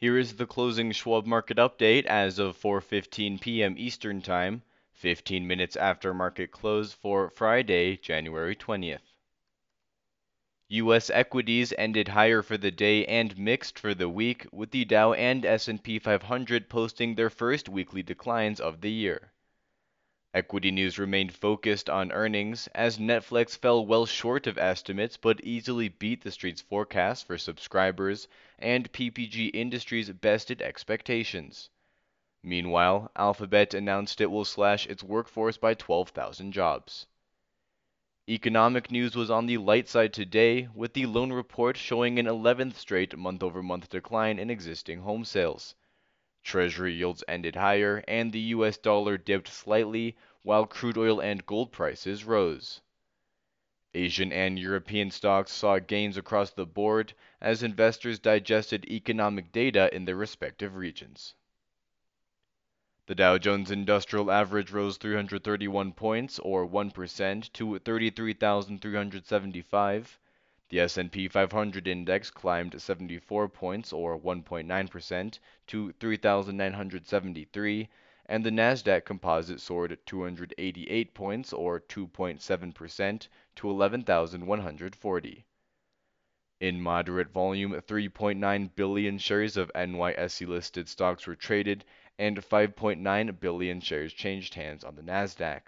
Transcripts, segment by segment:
Here is the closing Schwab market update as of 4:15 p.m. Eastern Time, 15 minutes after market close for Friday, January 20th. US equities ended higher for the day and mixed for the week, with the Dow and S&P 500 posting their first weekly declines of the year. Equity news remained focused on earnings, as Netflix fell well short of estimates but easily beat the street's forecast for subscribers, and PPG Industries bested expectations. Meanwhile, Alphabet announced it will slash its workforce by 12,000 jobs. Economic news was on the light side today, with the lone report showing an 11th straight month over month decline in existing home sales. Treasury yields ended higher, and the US dollar dipped slightly, while crude oil and gold prices rose. Asian and European stocks saw gains across the board as investors digested economic data in their respective regions. The Dow Jones Industrial Average rose 331 points or 1% to 33,375. The S&P 500 index climbed 74 points or 1.9% to 3973 and the Nasdaq Composite soared 288 points or 2.7% to 11140. In moderate volume, 3.9 billion shares of NYSE listed stocks were traded and 5.9 billion shares changed hands on the Nasdaq.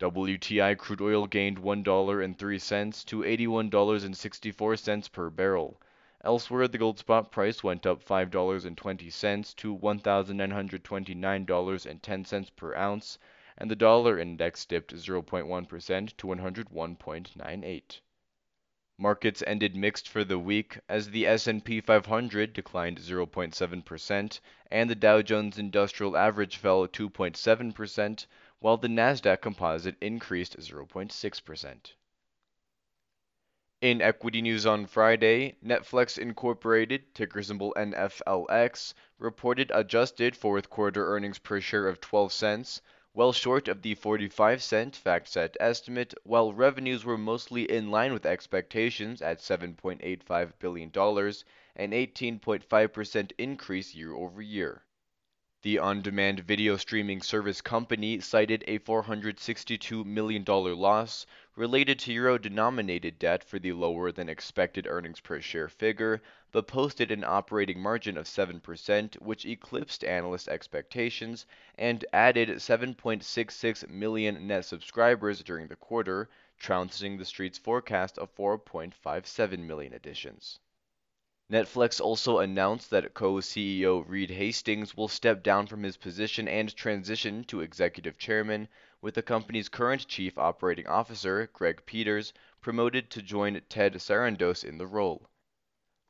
WTI crude oil gained $1.03 to $81.64 per barrel. Elsewhere, the gold spot price went up $5.20 to $1,929.10 per ounce, and the dollar index dipped 0.1% to 101.98. Markets ended mixed for the week as the S&P 500 declined 0.7% and the Dow Jones Industrial Average fell 2.7%, while the Nasdaq Composite increased 0.6%. In equity news on Friday, Netflix Incorporated, ticker symbol NFLX, reported adjusted fourth quarter earnings per share of 12 cents, well short of the 45 cent FactSet estimate, while revenues were mostly in line with expectations at $7.85 billion, an 18.5% increase year over year. The on demand video streaming service company cited a $462 million loss related to euro denominated debt for the lower than expected earnings per share figure, but posted an operating margin of 7%, which eclipsed analyst expectations and added 7.66 million net subscribers during the quarter, trouncing the street's forecast of 4.57 million additions. Netflix also announced that co CEO Reed Hastings will step down from his position and transition to executive chairman, with the company's current chief operating officer, Greg Peters, promoted to join Ted Sarandos in the role.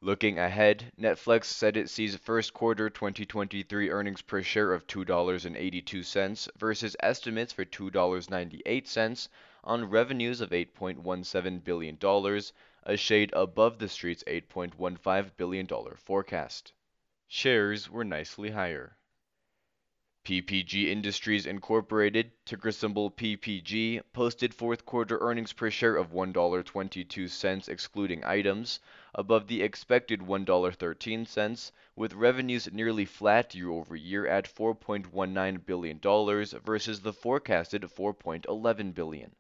Looking ahead, Netflix said it sees first quarter 2023 earnings per share of $2.82 versus estimates for $2.98 on revenues of $8.17 billion a shade above the street's $8.15 billion forecast. Shares were nicely higher. PPG Industries Incorporated, ticker symbol PPG, posted fourth quarter earnings per share of $1.22 excluding items, above the expected $1.13, with revenues nearly flat year over year at $4.19 billion versus the forecasted $4.11 billion.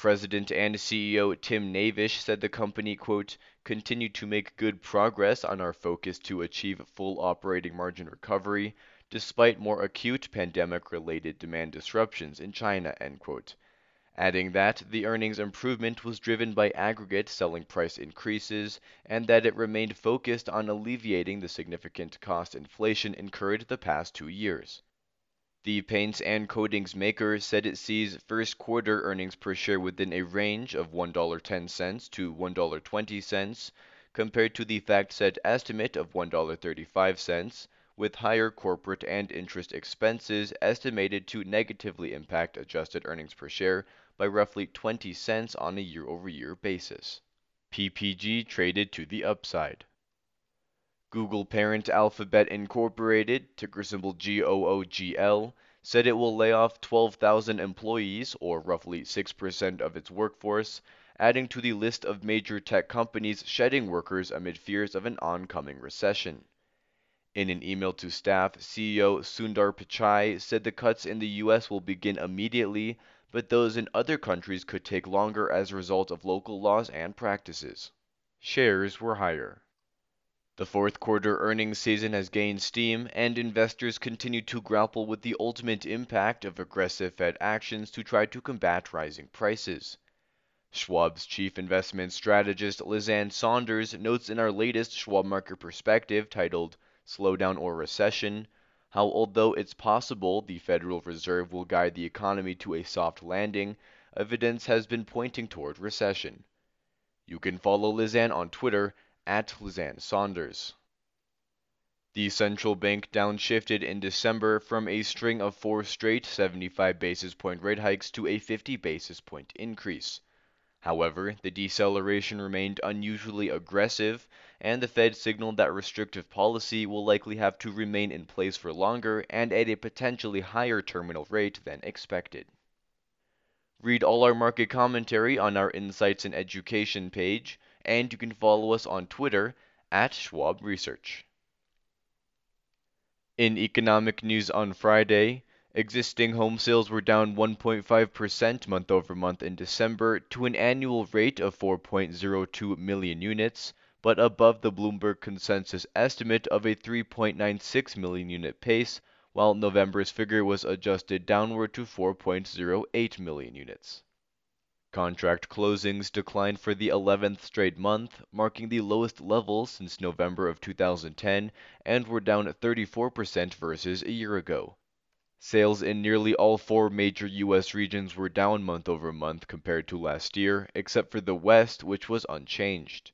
President and CEO Tim Knavish said the company, quote, continued to make good progress on our focus to achieve full operating margin recovery despite more acute pandemic related demand disruptions in China, end quote. Adding that the earnings improvement was driven by aggregate selling price increases and that it remained focused on alleviating the significant cost inflation incurred the past two years. The paints and coatings maker said it sees first quarter earnings per share within a range of $1.10 to $1.20 compared to the FactSet estimate of $1.35 with higher corporate and interest expenses estimated to negatively impact adjusted earnings per share by roughly 20 cents on a year-over-year basis. PPG traded to the upside. Google parent Alphabet Incorporated, ticker symbol GOOGL, said it will lay off 12,000 employees, or roughly 6% of its workforce, adding to the list of major tech companies shedding workers amid fears of an oncoming recession. In an email to staff, CEO Sundar Pichai said the cuts in the U.S. will begin immediately, but those in other countries could take longer as a result of local laws and practices. Shares were higher. The fourth quarter earnings season has gained steam, and investors continue to grapple with the ultimate impact of aggressive Fed actions to try to combat rising prices. Schwab's chief investment strategist Liz Ann Sonders notes in our latest Schwab Market Perspective titled Slowdown or Recession how, although it's possible the Federal Reserve will guide the economy to a soft landing, evidence has been pointing toward recession. You can follow Liz Ann on Twitter at Liz Ann Sonders. The central bank downshifted in December from a string of four straight 75 basis point rate hikes to a 50 basis point increase. However, the deceleration remained unusually aggressive, and the Fed signaled that restrictive policy will likely have to remain in place for longer and at a potentially higher terminal rate than expected. Read all our market commentary on our Insights and Education page, and you can follow us on Twitter at Schwab Research. In economic news on Friday, existing home sales were down 1.5% month over month in December to an annual rate of 4.02 million units, but above the Bloomberg consensus estimate of a 3.96 million unit pace, while November's figure was adjusted downward to 4.08 million units. Contract closings declined for the 11th straight month, marking the lowest level since November of 2010, and were down 34% versus a year ago. Sales in nearly all four major U.S. regions were down month over month compared to last year, except for the West, which was unchanged.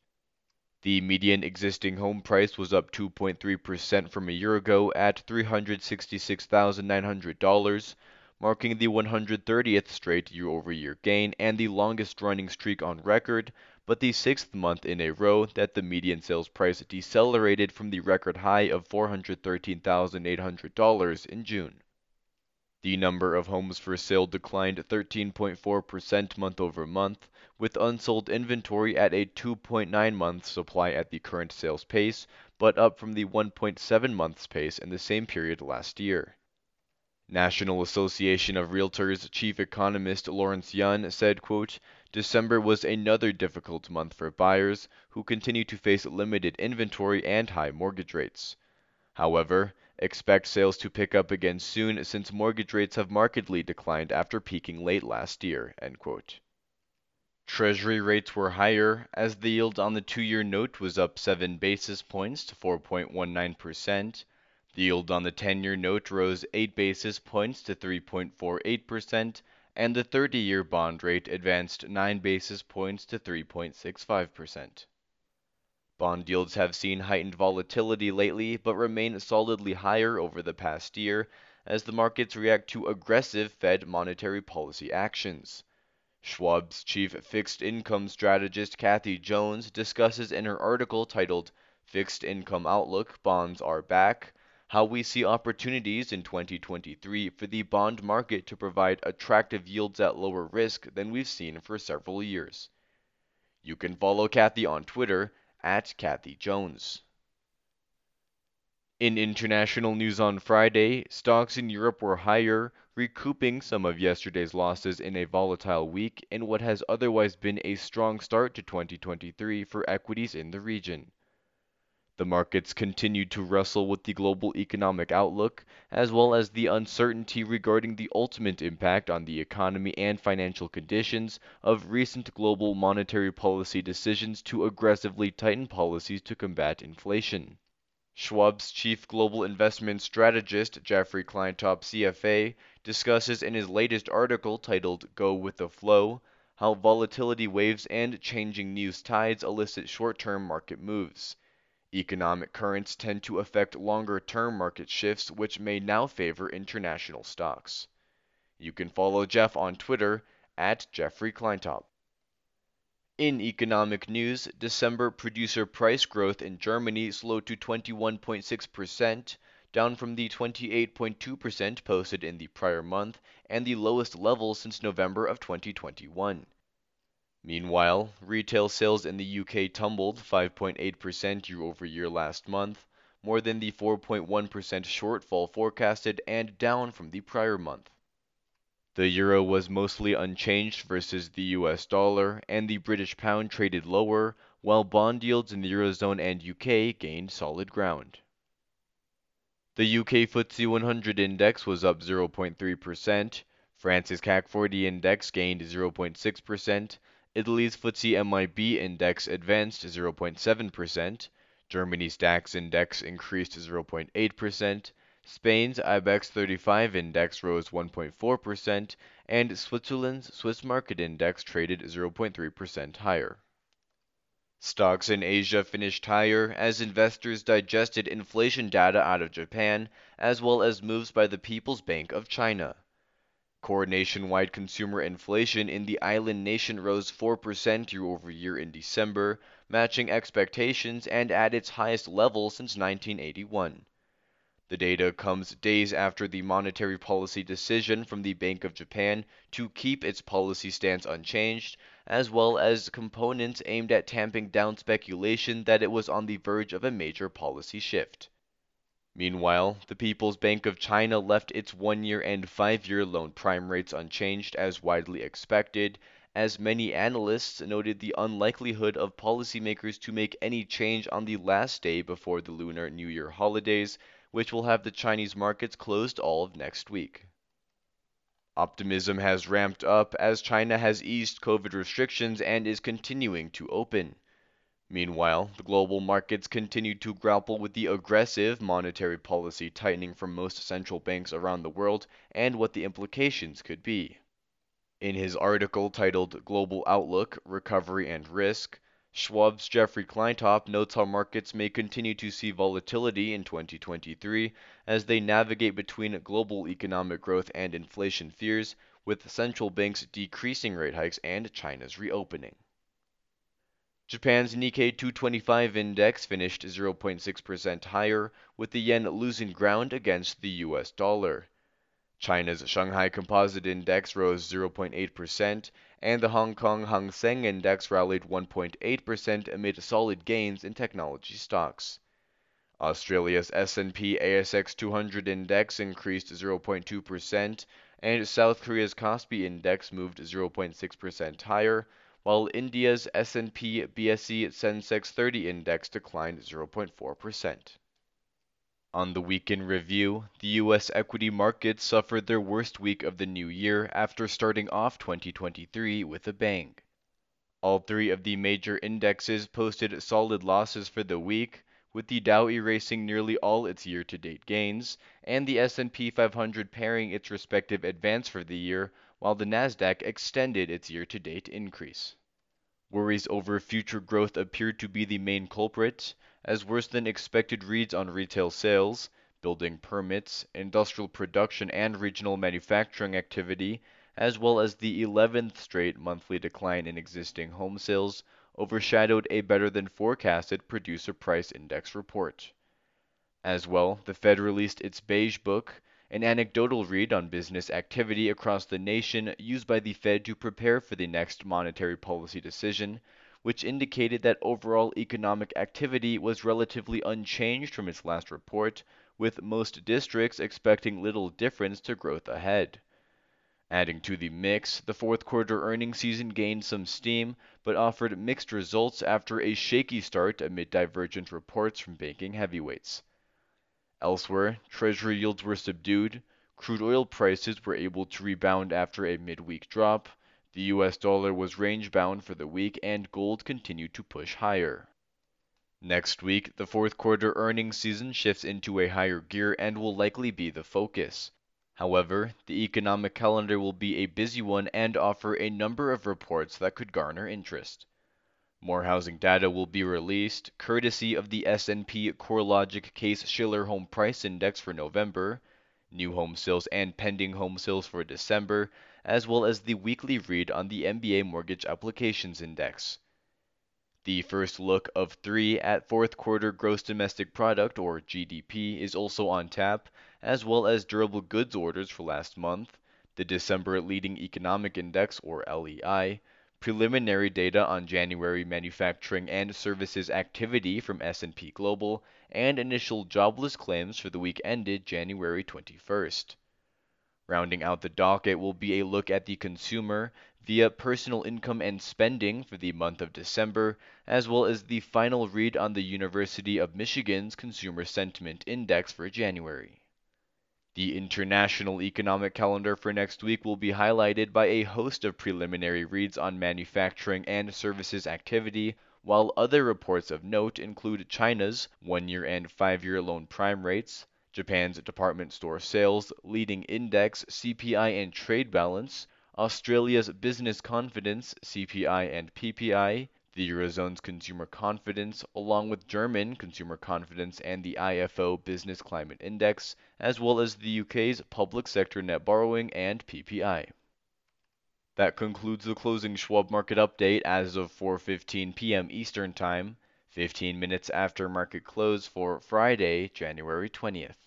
The median existing home price was up 2.3% from a year ago at $366,900, marking the 130th straight year over year gain and the longest running streak on record, but the sixth month in a row that the median sales price decelerated from the record high of $413,800 in June. The number of homes for sale declined 13.4% month over month, with unsold inventory at a 2.9 month supply at the current sales pace, but up from the 1.7 months pace in the same period last year. National Association of Realtors chief economist Lawrence Yun said, quote, December was another difficult month for buyers who continue to face limited inventory and high mortgage rates. However, expect sales to pick up again soon since mortgage rates have markedly declined after peaking late last year. End quote. Treasury rates were higher as the yield on the two year note was up 7 basis points to 4.19%. The yield on the 10 year note rose 8 basis points to 3.48%, and the 30 year bond rate advanced 9 basis points to 3.65%. Bond yields have seen heightened volatility lately, but remain solidly higher over the past year as the markets react to aggressive Fed monetary policy actions. Schwab's chief fixed income strategist Kathy Jones discusses in her article titled Fixed Income Outlook Bonds Are Back how we see opportunities in 2023 for the bond market to provide attractive yields at lower risk than we've seen for several years. You can follow Kathy on Twitter at Kathy Jones. In international news on Friday, stocks in Europe were higher, recouping some of yesterday's losses in a volatile week in what has otherwise been a strong start to 2023 for equities in the region. The markets continued to wrestle with the global economic outlook, as well as the uncertainty regarding the ultimate impact on the economy and financial conditions of recent global monetary policy decisions to aggressively tighten policies to combat inflation. Schwab's chief global investment strategist, Jeffrey Kleintop CFA, discusses in his latest article titled Go with the Flow how volatility waves and changing news tides elicit short term market moves. Economic currents tend to affect longer term market shifts, which may now favor international stocks. You can follow Jeff on Twitter at Jeffrey Kleintop. In economic news, December producer price growth in Germany slowed to 21.6%, down from the 28.2% posted in the prior month and the lowest level since November of 2021. Meanwhile, retail sales in the UK tumbled 5.8% year over year last month, more than the 4.1% shortfall forecasted and down from the prior month. The euro was mostly unchanged versus the US dollar, and the British pound traded lower, while bond yields in the Eurozone and UK gained solid ground. The UK FTSE 100 index was up 0.3%, France's CAC 40 index gained 0.6%, Italy's FTSE MIB index advanced 0.7%, Germany's DAX index increased 0.8%, Spain's IBEX 35 index rose 1.4%, and Switzerland's Swiss market index traded 0.3% higher. Stocks in Asia finished higher as investors digested inflation data out of Japan, as well as moves by the People's Bank of China. Core nationwide consumer inflation in the island nation rose 4% year over year in December, matching expectations and at its highest level since 1981. The data comes days after the monetary policy decision from the Bank of Japan to keep its policy stance unchanged, as well as components aimed at tamping down speculation that it was on the verge of a major policy shift. Meanwhile, the People's Bank of China left its one year and five year loan prime rates unchanged as widely expected, as many analysts noted the unlikelihood of policymakers to make any change on the last day before the Lunar New Year holidays, which will have the Chinese markets closed all of next week. Optimism has ramped up as China has eased COVID restrictions and is continuing to open. Meanwhile, the global markets continue to grapple with the aggressive monetary policy tightening from most central banks around the world and what the implications could be. In his article titled Global Outlook, Recovery and Risk, Schwab's Jeffrey Kleintop notes how markets may continue to see volatility in 2023 as they navigate between global economic growth and inflation fears, with central banks decreasing rate hikes and China's reopening. Japan's Nikkei 225 index finished 0.6% higher, with the yen losing ground against the US dollar. China's Shanghai Composite Index rose 0.8%, and the Hong Kong Hang Seng Index rallied 1.8% amid solid gains in technology stocks. Australia's S&P ASX 200 index increased 0.2%, and South Korea's Kospi index moved 0.6% higher, while India's S&P BSE Sensex 30 index declined 0.4%. On the weekend review, the U.S. equity markets suffered their worst week of the new year after starting off 2023 with a bang. All three of the major indexes posted solid losses for the week, with the Dow erasing nearly all its year-to-date gains, and the S&P 500 paring its respective advance for the year, while the Nasdaq extended its year-to-date increase. Worries over future growth appeared to be the main culprit, as worse than expected reads on retail sales, building permits, industrial production, and regional manufacturing activity, as well as the 11th straight monthly decline in existing home sales, overshadowed a better than forecasted producer price index report. As well, the Fed released its Beige Book, an anecdotal read on business activity across the nation used by the Fed to prepare for the next monetary policy decision, which indicated that overall economic activity was relatively unchanged from its last report, with most districts expecting little difference to growth ahead. Adding to the mix, the fourth quarter earnings season gained some steam, but offered mixed results after a shaky start amid divergent reports from banking heavyweights. Elsewhere, Treasury yields were subdued, crude oil prices were able to rebound after a midweek drop, the US dollar was range bound for the week and gold continued to push higher. Next week, the fourth quarter earnings season shifts into a higher gear and will likely be the focus. However, the economic calendar will be a busy one and offer a number of reports that could garner interest. More housing data will be released, courtesy of the S&P CoreLogic Case Shiller Home Price Index for November, new home sales and pending home sales for December, as well as the weekly read on the MBA Mortgage Applications Index. The first look of three at fourth quarter gross domestic product or GDP is also on tap, as well as durable goods orders for last month, the December leading economic index or LEI, preliminary data on January manufacturing and services activity from S&P Global, and initial jobless claims for the week ended January 21st. Rounding out the docket will be a look at the consumer via personal income and spending for the month of December, as well as the final read on the University of Michigan's Consumer Sentiment Index for January. The international economic calendar for next week will be highlighted by a host of preliminary reads on manufacturing and services activity, while other reports of note include China's one year and five year loan prime rates, Japan's department store sales, leading index, CPI and trade balance, Australia's business confidence, CPI and PPI, the Eurozone's consumer confidence, along with German consumer confidence and the IFO Business Climate Index, as well as the UK's public sector net borrowing and PPI. That concludes the closing Schwab market update as of 4:15 p.m. Eastern Time, 15 minutes after market close for Friday, January 20th.